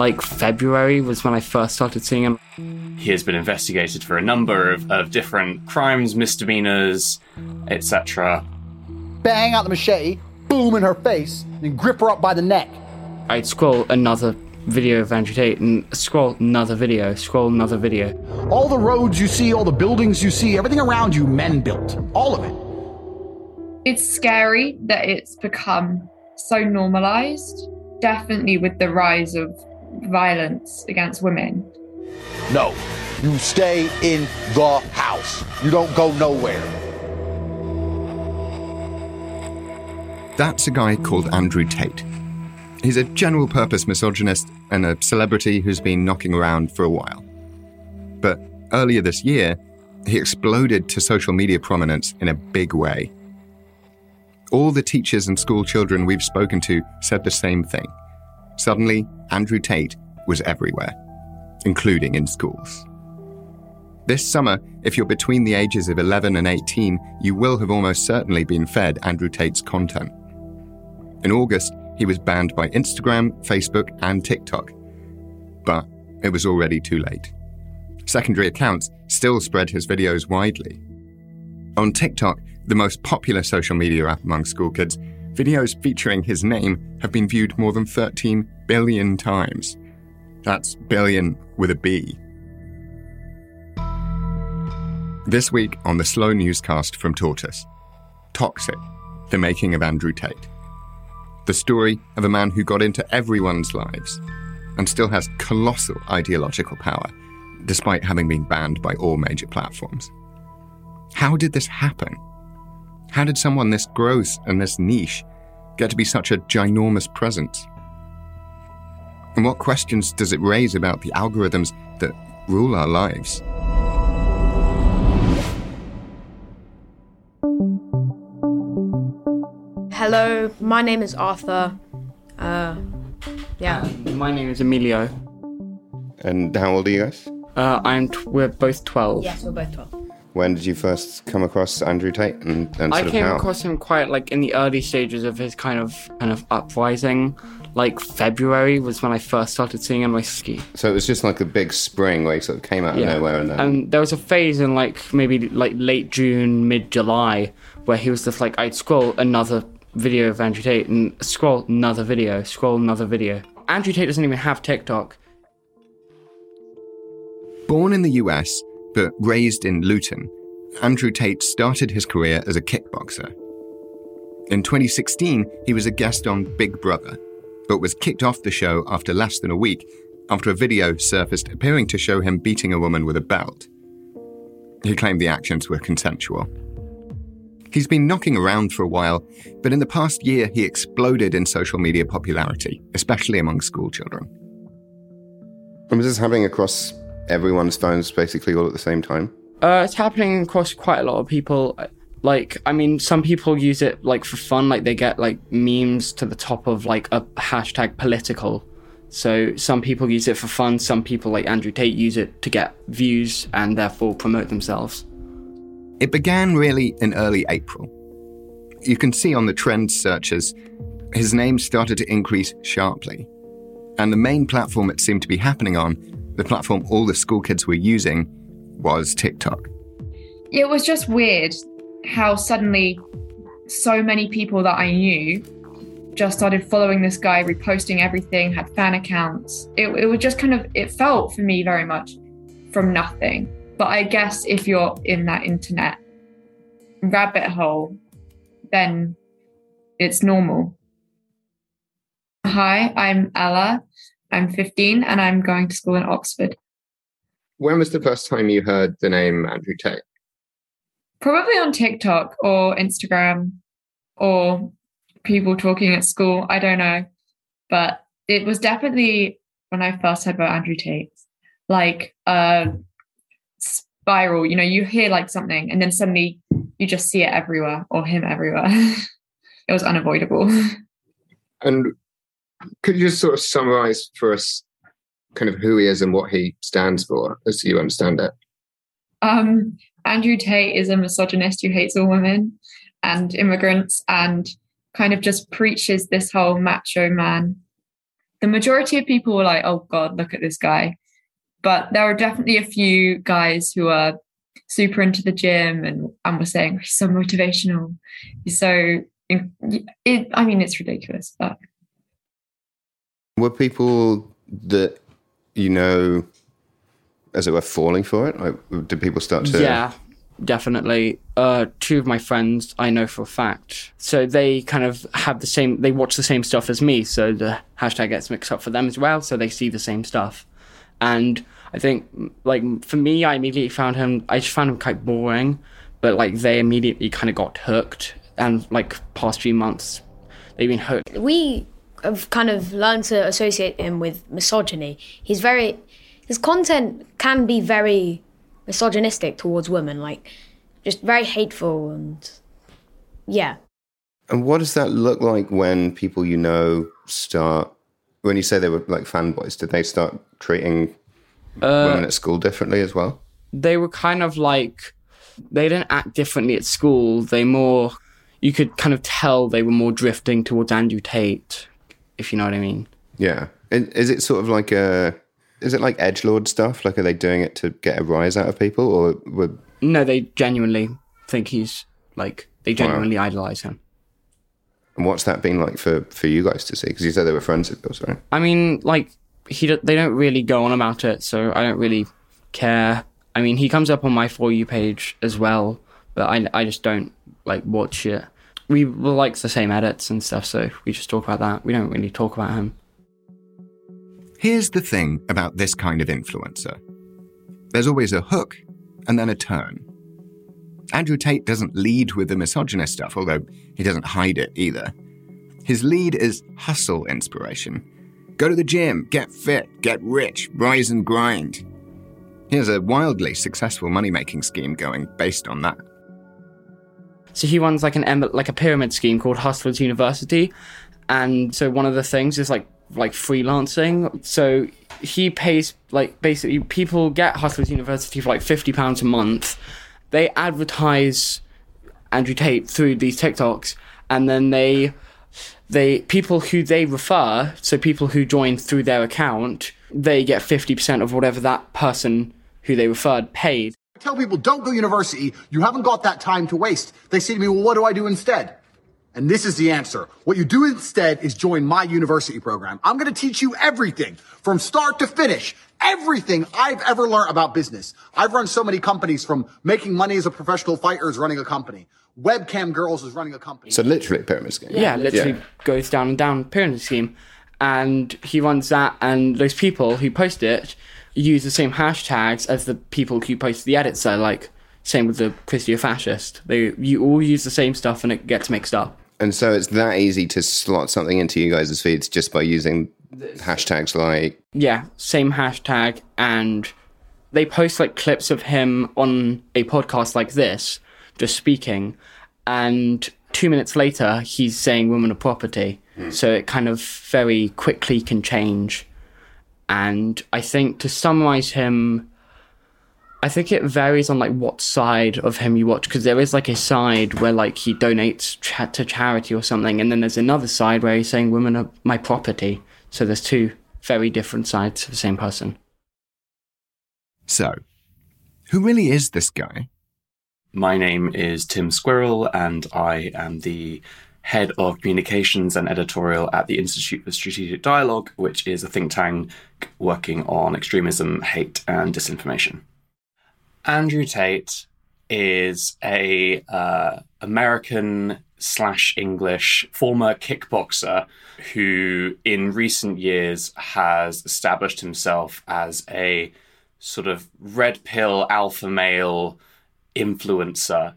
Like February was when I first started seeing him. He has been investigated for a number of, of different crimes, misdemeanors, etc. Bang out the machete, boom in her face, and grip her up by the neck. I'd scroll another video of Andrew Tate and scroll another video, scroll another video. All the roads you see, all the buildings you see, everything around you, men built. All of it. It's scary that it's become so normalized, definitely with the rise of violence against women. No, you stay in the house. You don't go nowhere. That's a guy called Andrew Tate. He's a general purpose misogynist and a celebrity who's been knocking around for a while. But earlier this year, he exploded to social media prominence in a big way. All the teachers and school children we've spoken to said the same thing. Suddenly, Andrew Tate was everywhere, including in schools. This summer, if you're between the ages of 11 and 18, you will have almost certainly been fed Andrew Tate's content. In August, he was banned by Instagram, Facebook, and TikTok. But it was already too late. Secondary accounts still spread his videos widely. On TikTok, the most popular social media app among school kids, videos featuring his name have been viewed more than 13 billion times. That's billion with a B. This week on the Slow Newscast from Tortoise Toxic, the making of Andrew Tate. The story of a man who got into everyone's lives and still has colossal ideological power, despite having been banned by all major platforms. How did this happen? How did someone this gross and this niche get to be such a ginormous presence? And what questions does it raise about the algorithms that rule our lives? Hello, my name is Arthur. Uh, yeah. My name is Emilio. And how old are you guys? Uh, I'm t- we're both 12. Yes, we're both 12. When did you first come across Andrew Tate and, and I came of how? across him quite like in the early stages of his kind of kind of uprising. Like February was when I first started seeing him. I ski. So it was just like a big spring where he sort of came out of nowhere and then. And there was a phase in like maybe like late June, mid July, where he was just like I'd scroll another video of Andrew Tate and scroll another video, scroll another video. Andrew Tate doesn't even have TikTok. Born in the US, but raised in Luton, Andrew Tate started his career as a kickboxer. In 2016, he was a guest on Big Brother, but was kicked off the show after less than a week after a video surfaced appearing to show him beating a woman with a belt. He claimed the actions were consensual. He's been knocking around for a while, but in the past year he exploded in social media popularity, especially among school children. And was this happening across everyone's phones basically all at the same time? Uh, it's happening across quite a lot of people. Like, I mean, some people use it like for fun, like they get like memes to the top of like a hashtag political. So some people use it for fun. Some people, like Andrew Tate, use it to get views and therefore promote themselves. It began really in early April. You can see on the trend searches, his name started to increase sharply. And the main platform it seemed to be happening on, the platform all the school kids were using, was TikTok. It was just weird how suddenly so many people that I knew just started following this guy, reposting everything, had fan accounts. It, it was just kind of, it felt for me very much from nothing. But I guess if you're in that internet rabbit hole, then it's normal. Hi, I'm Ella. I'm 15 and I'm going to school in Oxford. When was the first time you heard the name Andrew Tate? Probably on TikTok or Instagram or people talking at school. I don't know. But it was definitely when I first heard about Andrew Tate, like a spiral. You know, you hear like something and then suddenly you just see it everywhere or him everywhere. it was unavoidable. And could you just sort of summarize for us kind of who he is and what he stands for as you understand it? Um, Andrew Tate is a misogynist who hates all women and immigrants and kind of just preaches this whole macho man. The majority of people were like, oh God, look at this guy. But there are definitely a few guys who are super into the gym and, and were saying he's so motivational. He's so, it, I mean, it's ridiculous, but. Were people that you know, as it were, falling for it? Like, did people start to? Yeah, definitely. Uh, two of my friends I know for a fact. So they kind of have the same. They watch the same stuff as me. So the hashtag gets mixed up for them as well. So they see the same stuff, and I think like for me, I immediately found him. I just found him quite boring, but like they immediately kind of got hooked, and like past few months, they've been hooked. We have kind of learned to associate him with misogyny. He's very, his content can be very misogynistic towards women, like just very hateful and yeah. And what does that look like when people you know start? When you say they were like fanboys, did they start treating Uh, women at school differently as well? they were kind of like they didn't act differently at school. They more you could kind of tell they were more drifting towards Andrew Tate, if you know what I mean. Yeah. And Is it sort of like a? Is it like edge lord stuff? Like, are they doing it to get a rise out of people, or were No, they genuinely think he's like they genuinely idolize him. and what's that been like for for you guys to see? Because you said they were friends of yours, right? I mean, like he they don't really go on about it, so I don't really care. I mean, he comes up on my for you page as well, but I I just don't like watch it. We like the same edits and stuff, so we just talk about that. We don't really talk about him. Here's the thing about this kind of influencer there's always a hook and then a turn. Andrew Tate doesn't lead with the misogynist stuff, although he doesn't hide it either. His lead is hustle inspiration. Go to the gym, get fit, get rich, rise and grind. He has a wildly successful money making scheme going based on that. So he runs like an like a pyramid scheme called Hustlers University, and so one of the things is like like freelancing. So he pays like basically people get Hustlers University for like fifty pounds a month. They advertise Andrew Tate through these TikToks, and then they they people who they refer, so people who join through their account, they get fifty percent of whatever that person who they referred paid. Tell people don't go university. You haven't got that time to waste. They say to me, well, what do I do instead? And this is the answer. What you do instead is join my university program. I'm going to teach you everything from start to finish. Everything I've ever learned about business. I've run so many companies from making money as a professional fighter is running a company. Webcam girls is running a company. So literally a pyramid scheme. Yeah, literally goes down and down pyramid scheme. And he runs that, and those people who post it use the same hashtags as the people who post the edits. So, like, same with the Christio fascist. They you all use the same stuff, and it gets mixed up. And so it's that easy to slot something into you guys' feeds just by using hashtags like Yeah, same hashtag, and they post like clips of him on a podcast like this, just speaking, and two minutes later he's saying women are property. Hmm. So it kind of very quickly can change. And I think to summarize him, I think it varies on like what side of him you watch because there is like a side where like he donates cha- to charity or something, and then there's another side where he's saying women are my property. So there's two very different sides of the same person. So, who really is this guy? My name is Tim Squirrell, and I am the head of communications and editorial at the Institute for Strategic Dialogue, which is a think tank working on extremism, hate, and disinformation. Andrew Tate is a uh, American slash English former kickboxer who, in recent years, has established himself as a sort of red pill alpha male influencer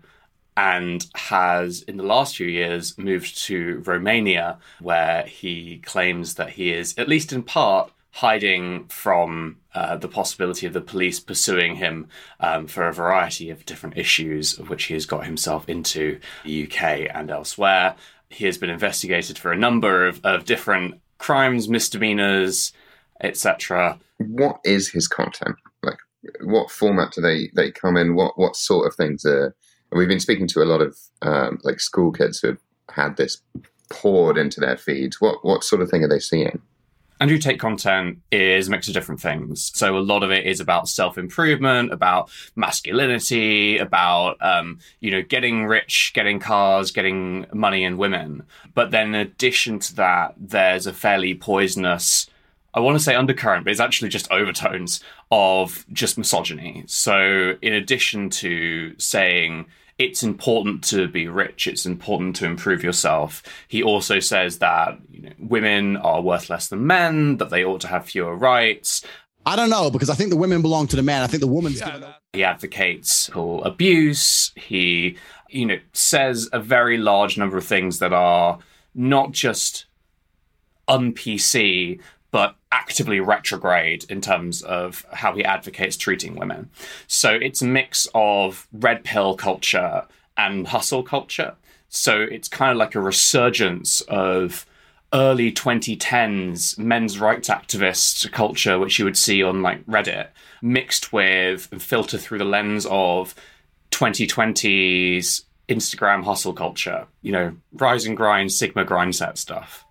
and has, in the last few years, moved to Romania, where he claims that he is, at least in part, hiding from uh, the possibility of the police pursuing him um, for a variety of different issues, of which he has got himself into the UK and elsewhere. He has been investigated for a number of, of different crimes, misdemeanors, etc. What is his content? Like, what format do they they come in? What what sort of things are? We've been speaking to a lot of um, like school kids who have had this poured into their feeds. What what sort of thing are they seeing? Andrew Tate content is a mix of different things. So a lot of it is about self improvement, about masculinity, about um, you know getting rich, getting cars, getting money and women. But then in addition to that, there's a fairly poisonous. I want to say undercurrent, but it's actually just overtones of just misogyny. So, in addition to saying it's important to be rich. It's important to improve yourself. He also says that you know, women are worth less than men, that they ought to have fewer rights. I don't know because I think the women belong to the man. I think the woman's yeah, given. He advocates for abuse. He, you know, says a very large number of things that are not just un PC, but actively retrograde in terms of how he advocates treating women. So it's a mix of red pill culture and hustle culture. So it's kind of like a resurgence of early 2010s men's rights activist culture, which you would see on like Reddit, mixed with and filtered through the lens of 2020s Instagram hustle culture, you know, rise and grind, Sigma grind set stuff.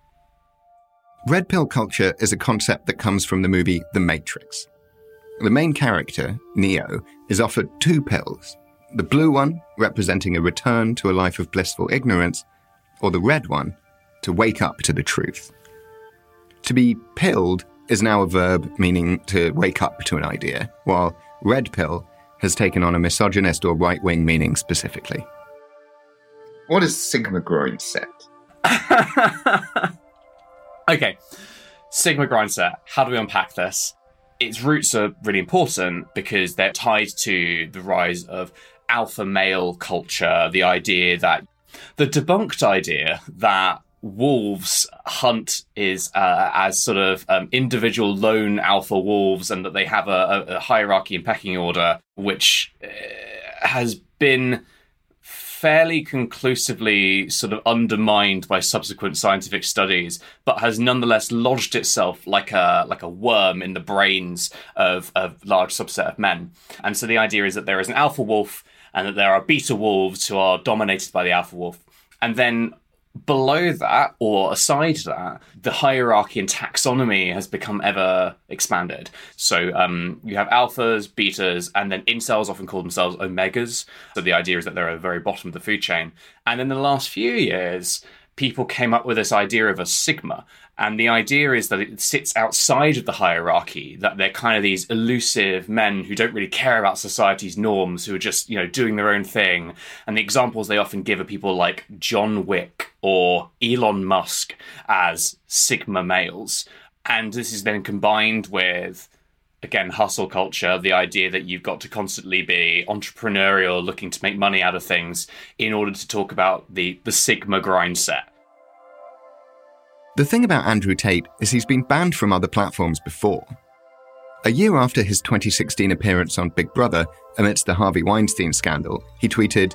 Red pill culture is a concept that comes from the movie The Matrix. The main character, Neo, is offered two pills the blue one, representing a return to a life of blissful ignorance, or the red one, to wake up to the truth. To be pilled is now a verb meaning to wake up to an idea, while red pill has taken on a misogynist or right wing meaning specifically. What is Sigma Grind set? Okay, Sigma Grindset, how do we unpack this? Its roots are really important because they're tied to the rise of alpha male culture, the idea that the debunked idea that wolves hunt is uh, as sort of um, individual lone alpha wolves and that they have a, a hierarchy and pecking order, which uh, has been fairly conclusively sort of undermined by subsequent scientific studies, but has nonetheless lodged itself like a like a worm in the brains of a large subset of men. And so the idea is that there is an alpha wolf and that there are beta wolves who are dominated by the alpha wolf. And then below that or aside that, the hierarchy and taxonomy has become ever expanded. So um, you have alphas, betas, and then incels often call themselves omegas. So the idea is that they're at the very bottom of the food chain. And in the last few years, people came up with this idea of a sigma. And the idea is that it sits outside of the hierarchy, that they're kind of these elusive men who don't really care about society's norms, who are just, you know, doing their own thing. And the examples they often give are people like John Wick or Elon Musk as Sigma males. And this is then combined with again hustle culture the idea that you've got to constantly be entrepreneurial looking to make money out of things in order to talk about the the sigma grind set the thing about Andrew Tate is he's been banned from other platforms before. A year after his 2016 appearance on Big Brother amidst the Harvey Weinstein scandal, he tweeted,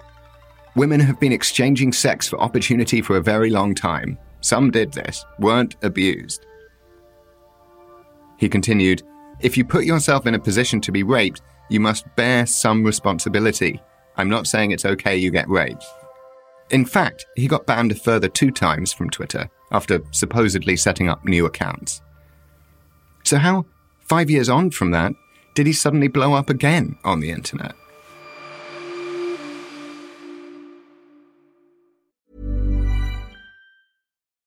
Women have been exchanging sex for opportunity for a very long time. Some did this, weren't abused. He continued, If you put yourself in a position to be raped, you must bear some responsibility. I'm not saying it's okay you get raped. In fact, he got banned a further two times from Twitter after supposedly setting up new accounts. So, how, five years on from that, did he suddenly blow up again on the internet?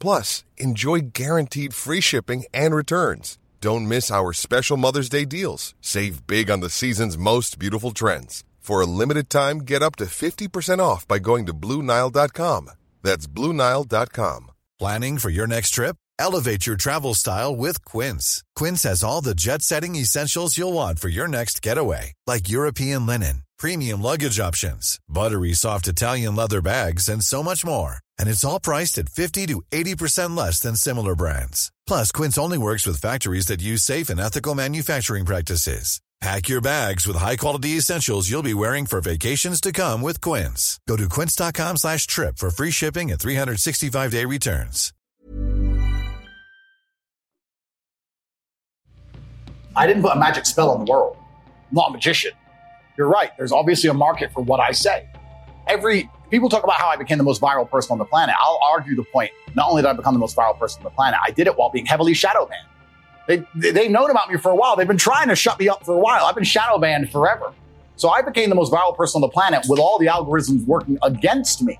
Plus, enjoy guaranteed free shipping and returns. Don't miss our special Mother's Day deals. Save big on the season's most beautiful trends. For a limited time, get up to 50% off by going to BlueNile.com. That's BlueNile.com. Planning for your next trip? Elevate your travel style with Quince. Quince has all the jet setting essentials you'll want for your next getaway, like European linen, premium luggage options, buttery soft Italian leather bags, and so much more. And it's all priced at 50 to 80% less than similar brands. Plus, Quince only works with factories that use safe and ethical manufacturing practices. Pack your bags with high-quality essentials you'll be wearing for vacations to come with Quince. Go to quince.com slash trip for free shipping and 365-day returns. I didn't put a magic spell on the world. I'm not a magician. You're right. There's obviously a market for what I say. Every people talk about how I became the most viral person on the planet. I'll argue the point. Not only did I become the most viral person on the planet, I did it while being heavily shadow banned. They, they, they've known about me for a while. They've been trying to shut me up for a while. I've been shadow banned forever. So I became the most viral person on the planet with all the algorithms working against me.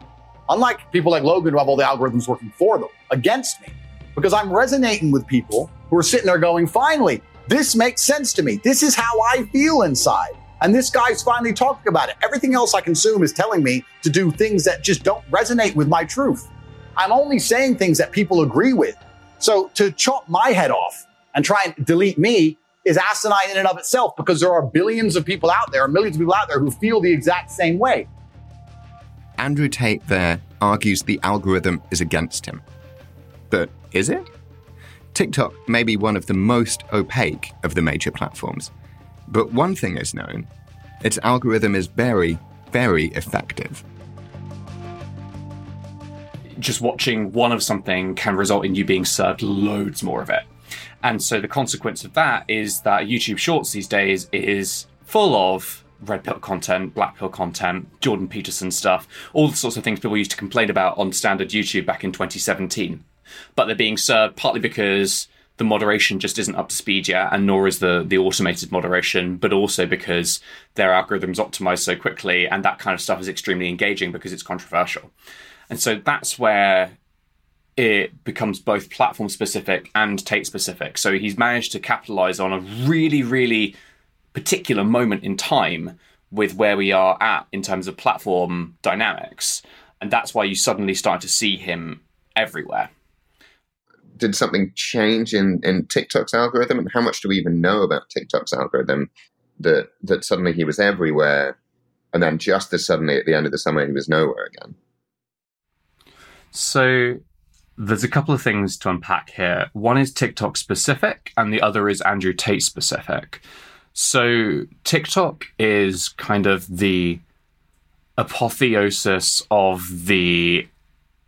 Unlike people like Logan who have all the algorithms working for them, against me. Because I'm resonating with people who are sitting there going, finally, this makes sense to me. This is how I feel inside. And this guy's finally talking about it. Everything else I consume is telling me to do things that just don't resonate with my truth. I'm only saying things that people agree with. So to chop my head off and try and delete me is asinine in and of itself because there are billions of people out there, millions of people out there who feel the exact same way. Andrew Tate there argues the algorithm is against him. But is it? TikTok may be one of the most opaque of the major platforms. But one thing is known its algorithm is very, very effective. just watching one of something can result in you being served loads more of it. And so the consequence of that is that YouTube Shorts these days is full of red pill content, black pill content, Jordan Peterson stuff, all the sorts of things people used to complain about on standard YouTube back in 2017. But they're being served partly because the moderation just isn't up to speed yet, and nor is the the automated moderation, but also because their algorithms optimize so quickly, and that kind of stuff is extremely engaging because it's controversial. And so that's where it becomes both platform specific and Tate specific. So he's managed to capitalize on a really, really particular moment in time with where we are at in terms of platform dynamics. And that's why you suddenly start to see him everywhere. Did something change in, in TikTok's algorithm? And how much do we even know about TikTok's algorithm that that suddenly he was everywhere and then just as suddenly at the end of the summer he was nowhere again? So there's a couple of things to unpack here. One is TikTok specific, and the other is Andrew Tate specific. So TikTok is kind of the apotheosis of the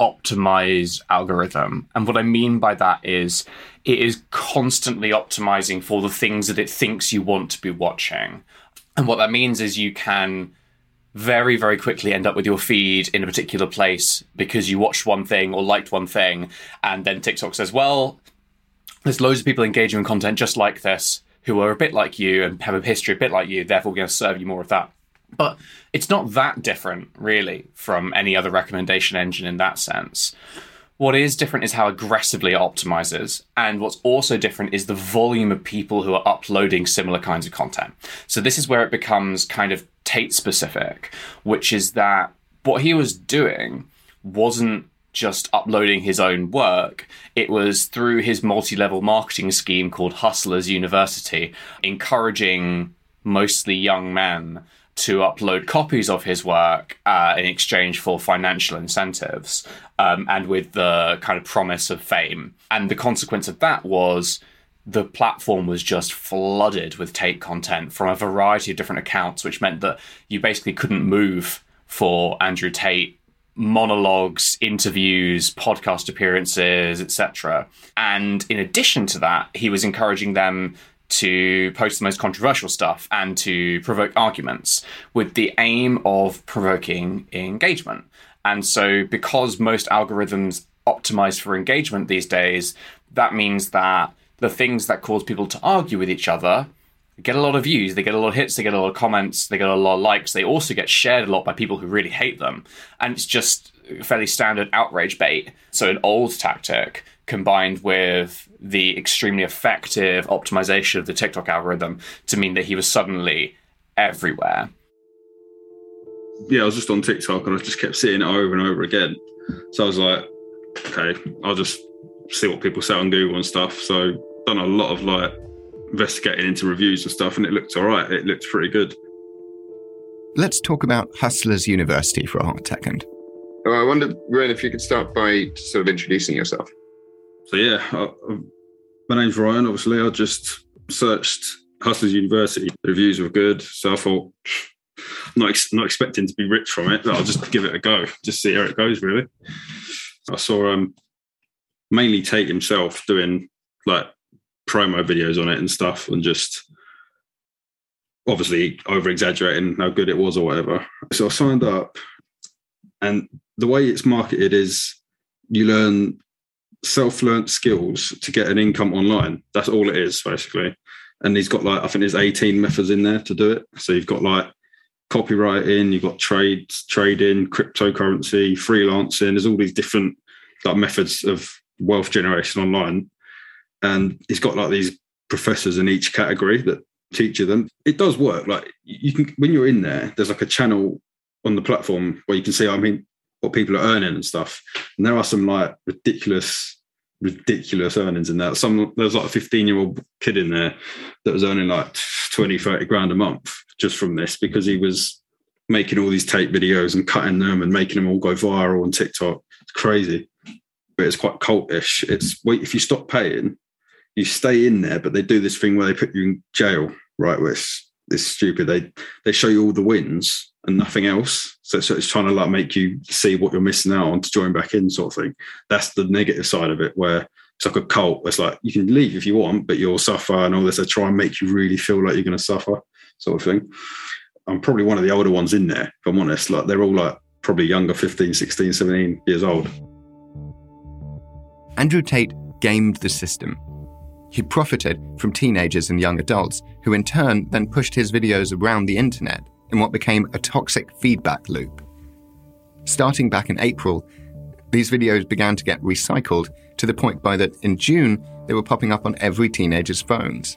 optimized algorithm. And what I mean by that is it is constantly optimizing for the things that it thinks you want to be watching. And what that means is you can very, very quickly end up with your feed in a particular place because you watched one thing or liked one thing. And then TikTok says, well, there's loads of people engaging in content just like this who are a bit like you and have a history a bit like you. Therefore, we're going to serve you more of that. But it's not that different, really, from any other recommendation engine in that sense. What is different is how aggressively it optimizes. And what's also different is the volume of people who are uploading similar kinds of content. So this is where it becomes kind of Tate specific, which is that what he was doing wasn't just uploading his own work. It was through his multi level marketing scheme called Hustlers University, encouraging mostly young men to upload copies of his work uh, in exchange for financial incentives um, and with the kind of promise of fame. And the consequence of that was the platform was just flooded with Tate content from a variety of different accounts, which meant that you basically couldn't move for Andrew Tate monologues, interviews, podcast appearances, etc. And in addition to that, he was encouraging them to post the most controversial stuff and to provoke arguments with the aim of provoking engagement. And so, because most algorithms optimize for engagement these days, that means that the things that cause people to argue with each other get a lot of views, they get a lot of hits, they get a lot of comments, they get a lot of likes. They also get shared a lot by people who really hate them. And it's just fairly standard outrage bait. So, an old tactic combined with the extremely effective optimization of the TikTok algorithm to mean that he was suddenly everywhere. Yeah, I was just on TikTok and I just kept seeing it over and over again. So I was like, okay, I'll just see what people say on Google and stuff. So done a lot of like investigating into reviews and stuff, and it looked all right. It looked pretty good. Let's talk about Hustlers University for a hot second. Oh, I wonder, Ryan, if you could start by sort of introducing yourself. So yeah, I, my name's Ryan. Obviously, I just searched Hustlers University. The reviews were good, so I thought not ex- not expecting to be rich from it, but I'll just give it a go, just see how it goes. Really, I saw um, mainly Tate himself doing like promo videos on it and stuff, and just obviously over exaggerating how good it was or whatever. So I signed up, and the way it's marketed is you learn self-learned skills to get an income online. That's all it is basically. And he's got like I think there's 18 methods in there to do it. So you've got like copywriting, you've got trades, trading, cryptocurrency, freelancing. There's all these different like methods of wealth generation online. And he's got like these professors in each category that teach you them. It does work. Like you can when you're in there, there's like a channel on the platform where you can see, I mean, what people are earning and stuff. And there are some like ridiculous, ridiculous earnings in there. Some there's like a 15 year old kid in there that was earning like 20, 30 grand a month just from this because he was making all these Tate videos and cutting them and making them all go viral on TikTok. It's crazy. But it's quite cultish. It's wait, if you stop paying, you stay in there, but they do this thing where they put you in jail, right? Where it's, it's stupid. They they show you all the wins and nothing else. So, so it's trying to like make you see what you're missing out on to join back in, sort of thing. That's the negative side of it, where it's like a cult. It's like you can leave if you want, but you'll suffer and all this. They try and make you really feel like you're going to suffer, sort of thing. I'm probably one of the older ones in there, if I'm honest. Like they're all like probably younger, 15, 16, 17 years old. Andrew Tate gamed the system. He profited from teenagers and young adults, who in turn then pushed his videos around the internet in what became a toxic feedback loop. Starting back in April, these videos began to get recycled to the point by that in June they were popping up on every teenager's phones.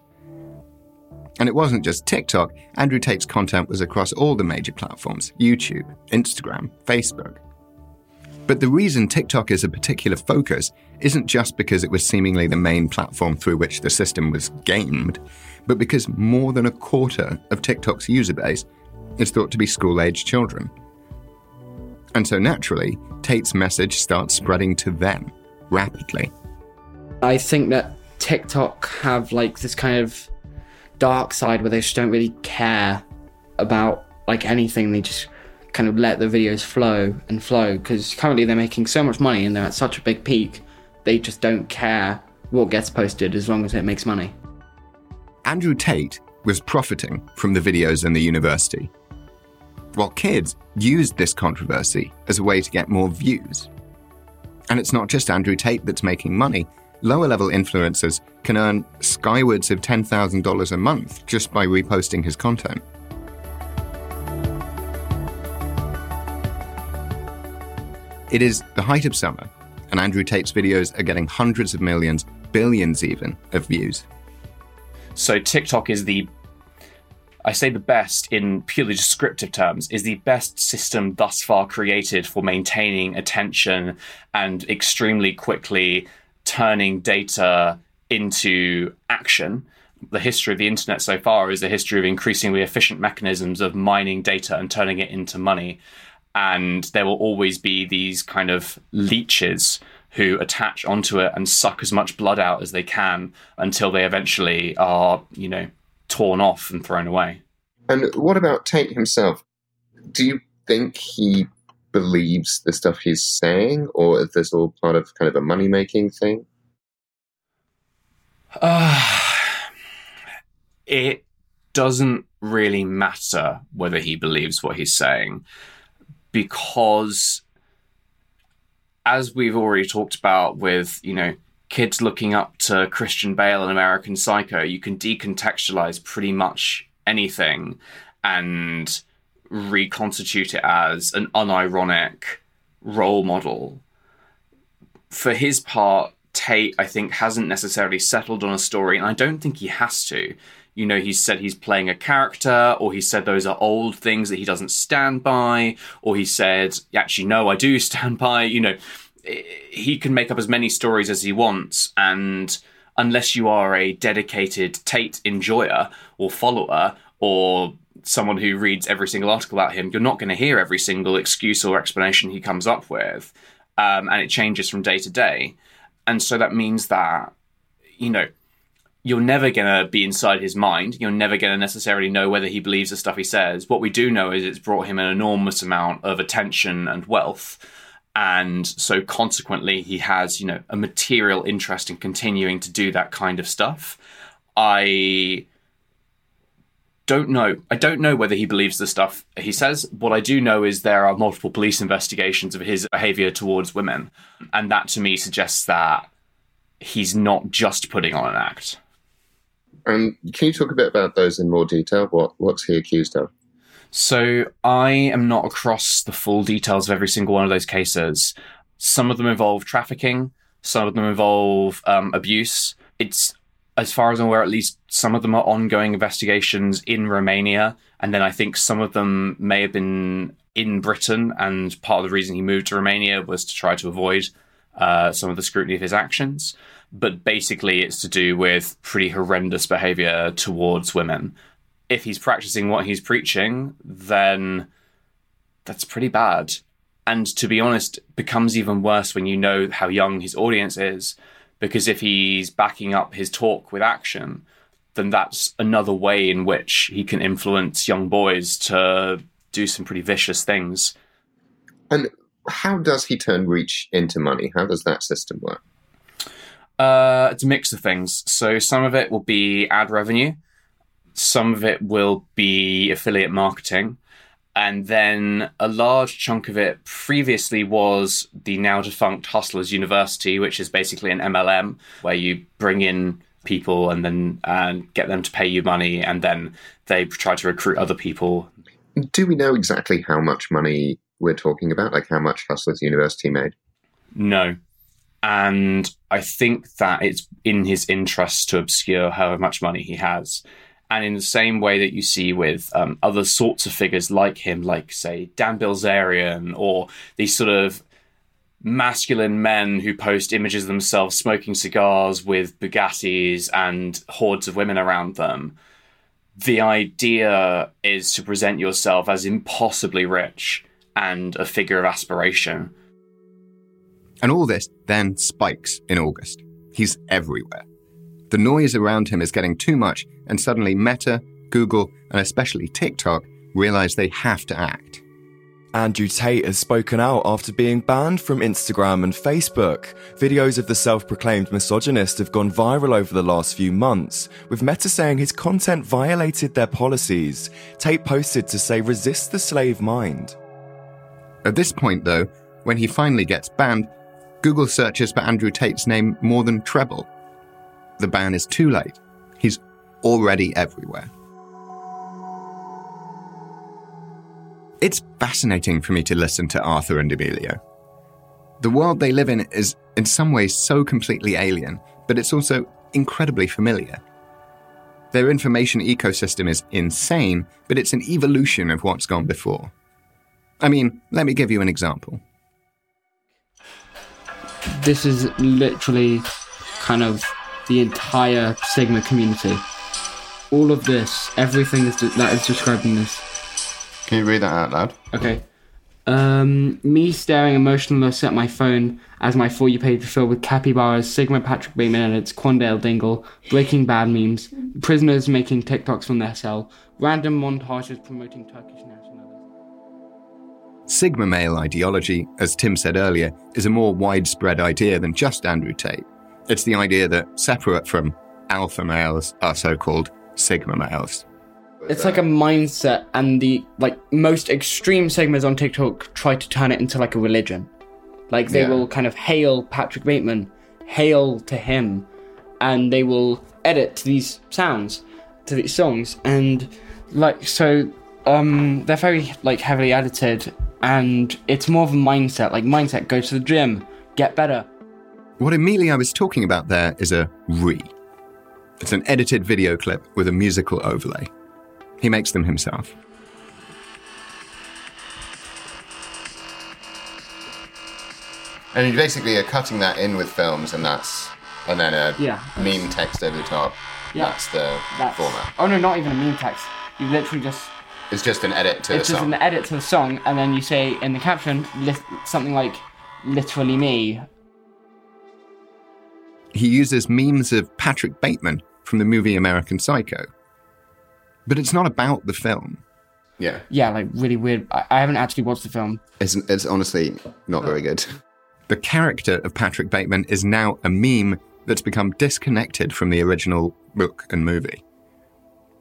And it wasn't just TikTok, Andrew Tate's content was across all the major platforms YouTube, Instagram, Facebook. But the reason TikTok is a particular focus isn't just because it was seemingly the main platform through which the system was gamed, but because more than a quarter of TikTok's user base is thought to be school aged children. And so naturally, Tate's message starts spreading to them rapidly. I think that TikTok have like this kind of dark side where they just don't really care about like anything. They just kind of let the videos flow and flow because currently they're making so much money and they're at such a big peak. They just don't care what gets posted as long as it makes money. Andrew Tate was profiting from the videos in the university while kids used this controversy as a way to get more views. And it's not just Andrew Tate that's making money. Lower level influencers can earn skywards of $10,000 a month just by reposting his content. It is the height of summer, and Andrew Tate's videos are getting hundreds of millions, billions even, of views. So TikTok is the I say the best in purely descriptive terms, is the best system thus far created for maintaining attention and extremely quickly turning data into action the history of the internet so far is a history of increasingly efficient mechanisms of mining data and turning it into money. And there will always be these kind of leeches who attach onto it and suck as much blood out as they can until they eventually are, you know, torn off and thrown away. And what about Tate himself? Do you think he believes the stuff he's saying, or is this all part of kind of a money making thing? Uh, it doesn't really matter whether he believes what he's saying because as we've already talked about with you know kids looking up to Christian Bale and American Psycho, you can decontextualize pretty much anything and reconstitute it as an unironic role model. For his part, Tate, I think, hasn't necessarily settled on a story, and I don't think he has to. You know, he said he's playing a character, or he said those are old things that he doesn't stand by, or he said, actually, no, I do stand by. You know, he can make up as many stories as he wants, and unless you are a dedicated Tate enjoyer or follower, or someone who reads every single article about him, you're not going to hear every single excuse or explanation he comes up with. Um, and it changes from day to day. And so that means that, you know, you're never going to be inside his mind. You're never going to necessarily know whether he believes the stuff he says. What we do know is it's brought him an enormous amount of attention and wealth. And so consequently, he has, you know, a material interest in continuing to do that kind of stuff. I don't know. I don't know whether he believes the stuff he says. What I do know is there are multiple police investigations of his behavior towards women. And that to me suggests that he's not just putting on an act. And can you talk a bit about those in more detail? What what's he accused of? So I am not across the full details of every single one of those cases. Some of them involve trafficking. Some of them involve um, abuse. It's as far as I'm aware, at least some of them are ongoing investigations in Romania. And then I think some of them may have been in Britain. And part of the reason he moved to Romania was to try to avoid uh, some of the scrutiny of his actions. But basically, it's to do with pretty horrendous behavior towards women. If he's practicing what he's preaching, then that's pretty bad. And to be honest, becomes even worse when you know how young his audience is because if he's backing up his talk with action, then that's another way in which he can influence young boys to do some pretty vicious things. And how does he turn reach into money? How does that system work? Uh, it's a mix of things. So some of it will be ad revenue, some of it will be affiliate marketing, and then a large chunk of it previously was the now defunct Hustlers University, which is basically an MLM where you bring in people and then and uh, get them to pay you money, and then they try to recruit other people. Do we know exactly how much money we're talking about? Like how much Hustlers University made? No. And I think that it's in his interest to obscure how much money he has. And in the same way that you see with um, other sorts of figures like him, like, say, Dan Bilzerian, or these sort of masculine men who post images of themselves smoking cigars with Bugattis and hordes of women around them, the idea is to present yourself as impossibly rich and a figure of aspiration. And all this then spikes in August. He's everywhere. The noise around him is getting too much, and suddenly Meta, Google, and especially TikTok realize they have to act. Andrew Tate has spoken out after being banned from Instagram and Facebook. Videos of the self proclaimed misogynist have gone viral over the last few months, with Meta saying his content violated their policies. Tate posted to say, resist the slave mind. At this point, though, when he finally gets banned, Google searches for Andrew Tate's name more than treble. The ban is too late. He's already everywhere. It's fascinating for me to listen to Arthur and Emilio. The world they live in is, in some ways, so completely alien, but it's also incredibly familiar. Their information ecosystem is insane, but it's an evolution of what's gone before. I mean, let me give you an example. This is literally kind of the entire Sigma community. all of this, everything is that is describing this. Can you read that out loud? Okay. Um, me staring emotionless at my phone as my For You page filled with capybaras, Sigma Patrick Bateman edits, Quandale Dingle, Breaking Bad memes, prisoners making TikToks from their cell, random montages promoting Turkish nationalism. Sigma male ideology, as Tim said earlier, is a more widespread idea than just Andrew Tate. It's the idea that separate from alpha males are so called Sigma males. It's like a mindset, and the like most extreme segments on TikTok try to turn it into like a religion. Like they Yeah. will kind of hail Patrick Bateman, hail to him, and they will edit to these sounds, to these songs, and like so, um, they're very like heavily edited, and it's more of a mindset. Like mindset, go to the gym, get better. What Emilio is talking about there is a re. It's an edited video clip with a musical overlay. He makes them himself. And you basically are cutting that in with films, and that's and then a Yeah. meme text over the top. Yeah. That's the That's, format. Oh no, not even a meme text. You literally just It's just an edit to it's just song. an edit to the song, and then you say in the caption li- something like "literally me." He uses memes of Patrick Bateman from the movie American Psycho. But it's not about the film. Yeah. Yeah, like really weird. I, I haven't actually watched the film. It's, it's honestly not very good. The character of Patrick Bateman is now a meme that's become disconnected from the original book and movie.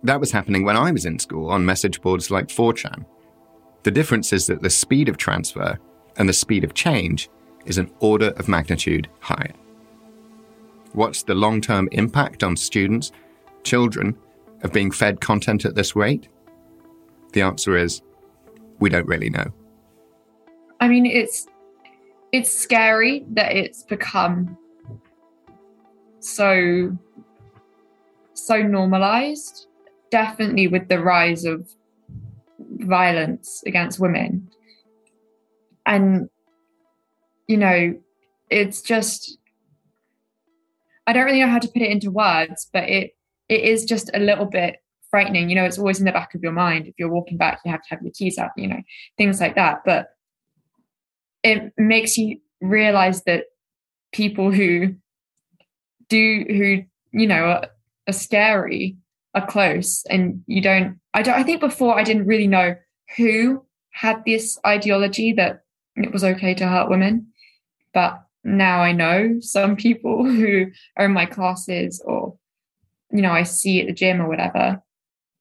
That was happening when I was in school on message boards like 4chan. The difference is that the speed of transfer and the speed of change is an order of magnitude higher. What's the long term impact on students, children, of being fed content at this rate? The answer is we don't really know. I mean, it's it's scary that it's become so so normalized. Definitely with the rise of violence against women, and you know, it's just I don't really know how to put it into words, but it it is just a little bit frightening. You know, it's always in the back of your mind. If you're walking back, you have to have your keys out, you know, things like that. But it makes you realize that people who do who, you know, are, are scary are close and you don't I don't I think before I didn't really know who had this ideology that it was okay to hurt women. But now I know some people who are in my classes or you know, I see at the gym or whatever.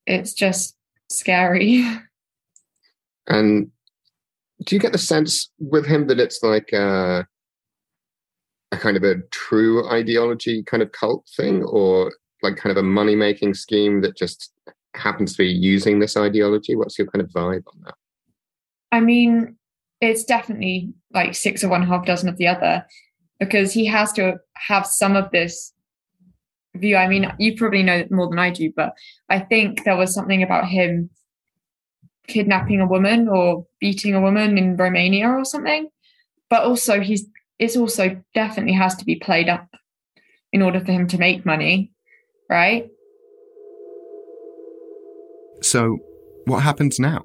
It's just scary. And do you get the sense with him that it's like a, a kind of a true ideology kind of cult thing, or like kind of a money making scheme that just happens to be using this ideology? What's your kind of vibe on that? I mean, it's definitely like six of one, half dozen of the other, because he has to have some of this view. I mean, you probably know more than I do, but I think there was something about him kidnapping a woman or beating a woman in Romania or something. But also, he's it's also definitely has to be played up in order for him to make money, right? So, what happens now?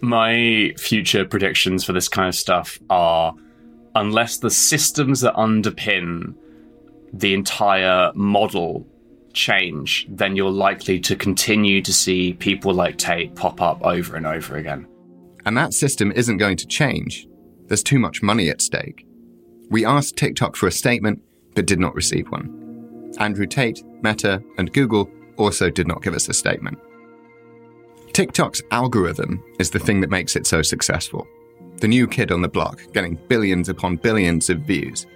My future predictions for this kind of stuff are unless the systems that underpin the entire model change, then you're likely to continue to see people like Tate pop up over and over again. And that system isn't going to change. There's too much money at stake. We asked TikTok for a statement, but did not receive one. Andrew Tate, Meta, and Google also did not give us a statement. TikTok's algorithm is the thing that makes it so successful. The new kid on the block getting billions upon billions of views.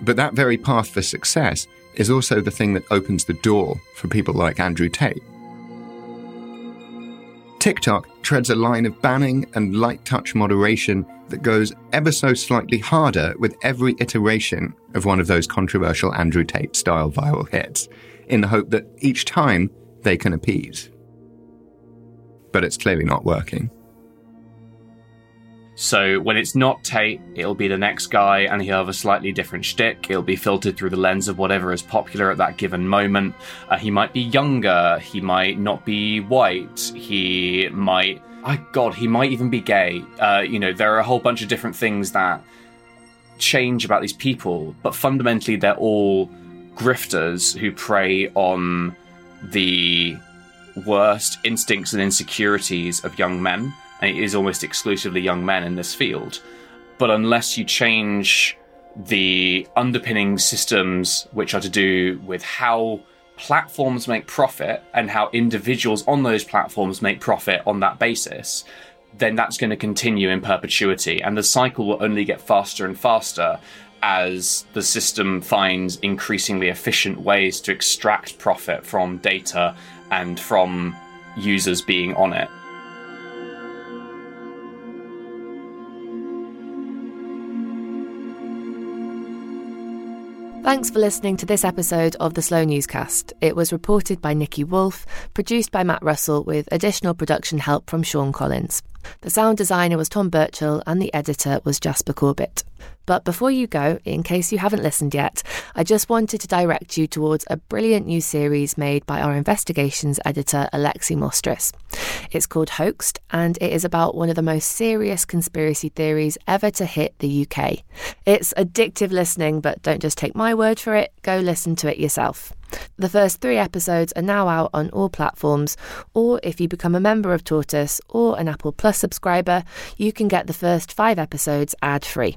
But that very path for success is also the thing that opens the door for people like Andrew Tate. TikTok treads a line of banning and light touch moderation that goes ever so slightly harder with every iteration of one of those controversial Andrew Tate style viral hits, in the hope that each time they can appease. But it's clearly not working. So when it's not Tate, it'll be the next guy, and he'll have a slightly different shtick. It'll be filtered through the lens of whatever is popular at that given moment. Uh, he might be younger. He might not be white. He might, I God, he might even be gay. Uh, you know, there are a whole bunch of different things that change about these people, but fundamentally, they're all grifters who prey on the worst instincts and insecurities of young men and it is almost exclusively young men in this field. But unless you change the underpinning systems, which are to do with how platforms make profit and how individuals on those platforms make profit on that basis, then that's going to continue in perpetuity. And the cycle will only get faster and faster as the system finds increasingly efficient ways to extract profit from data and from users being on it. Thanks for listening to this episode of the Slow Newscast. It was reported by Nikki Wolf, produced by Matt Russell, with additional production help from Sean Collins. The sound designer was Tom Birchall, and the editor was Jasper Corbett. But before you go, in case you haven't listened yet, I just wanted to direct you towards a brilliant new series made by our investigations editor, Alexi Mostrous. It's called Hoaxed, and it is about one of the most serious conspiracy theories ever to hit the UK. It's addictive listening, but don't just take my word for it, go listen to it yourself. The first three episodes are now out on all platforms, or if you become a member of Tortoise or an Apple Plus subscriber, you can get the first five episodes ad free.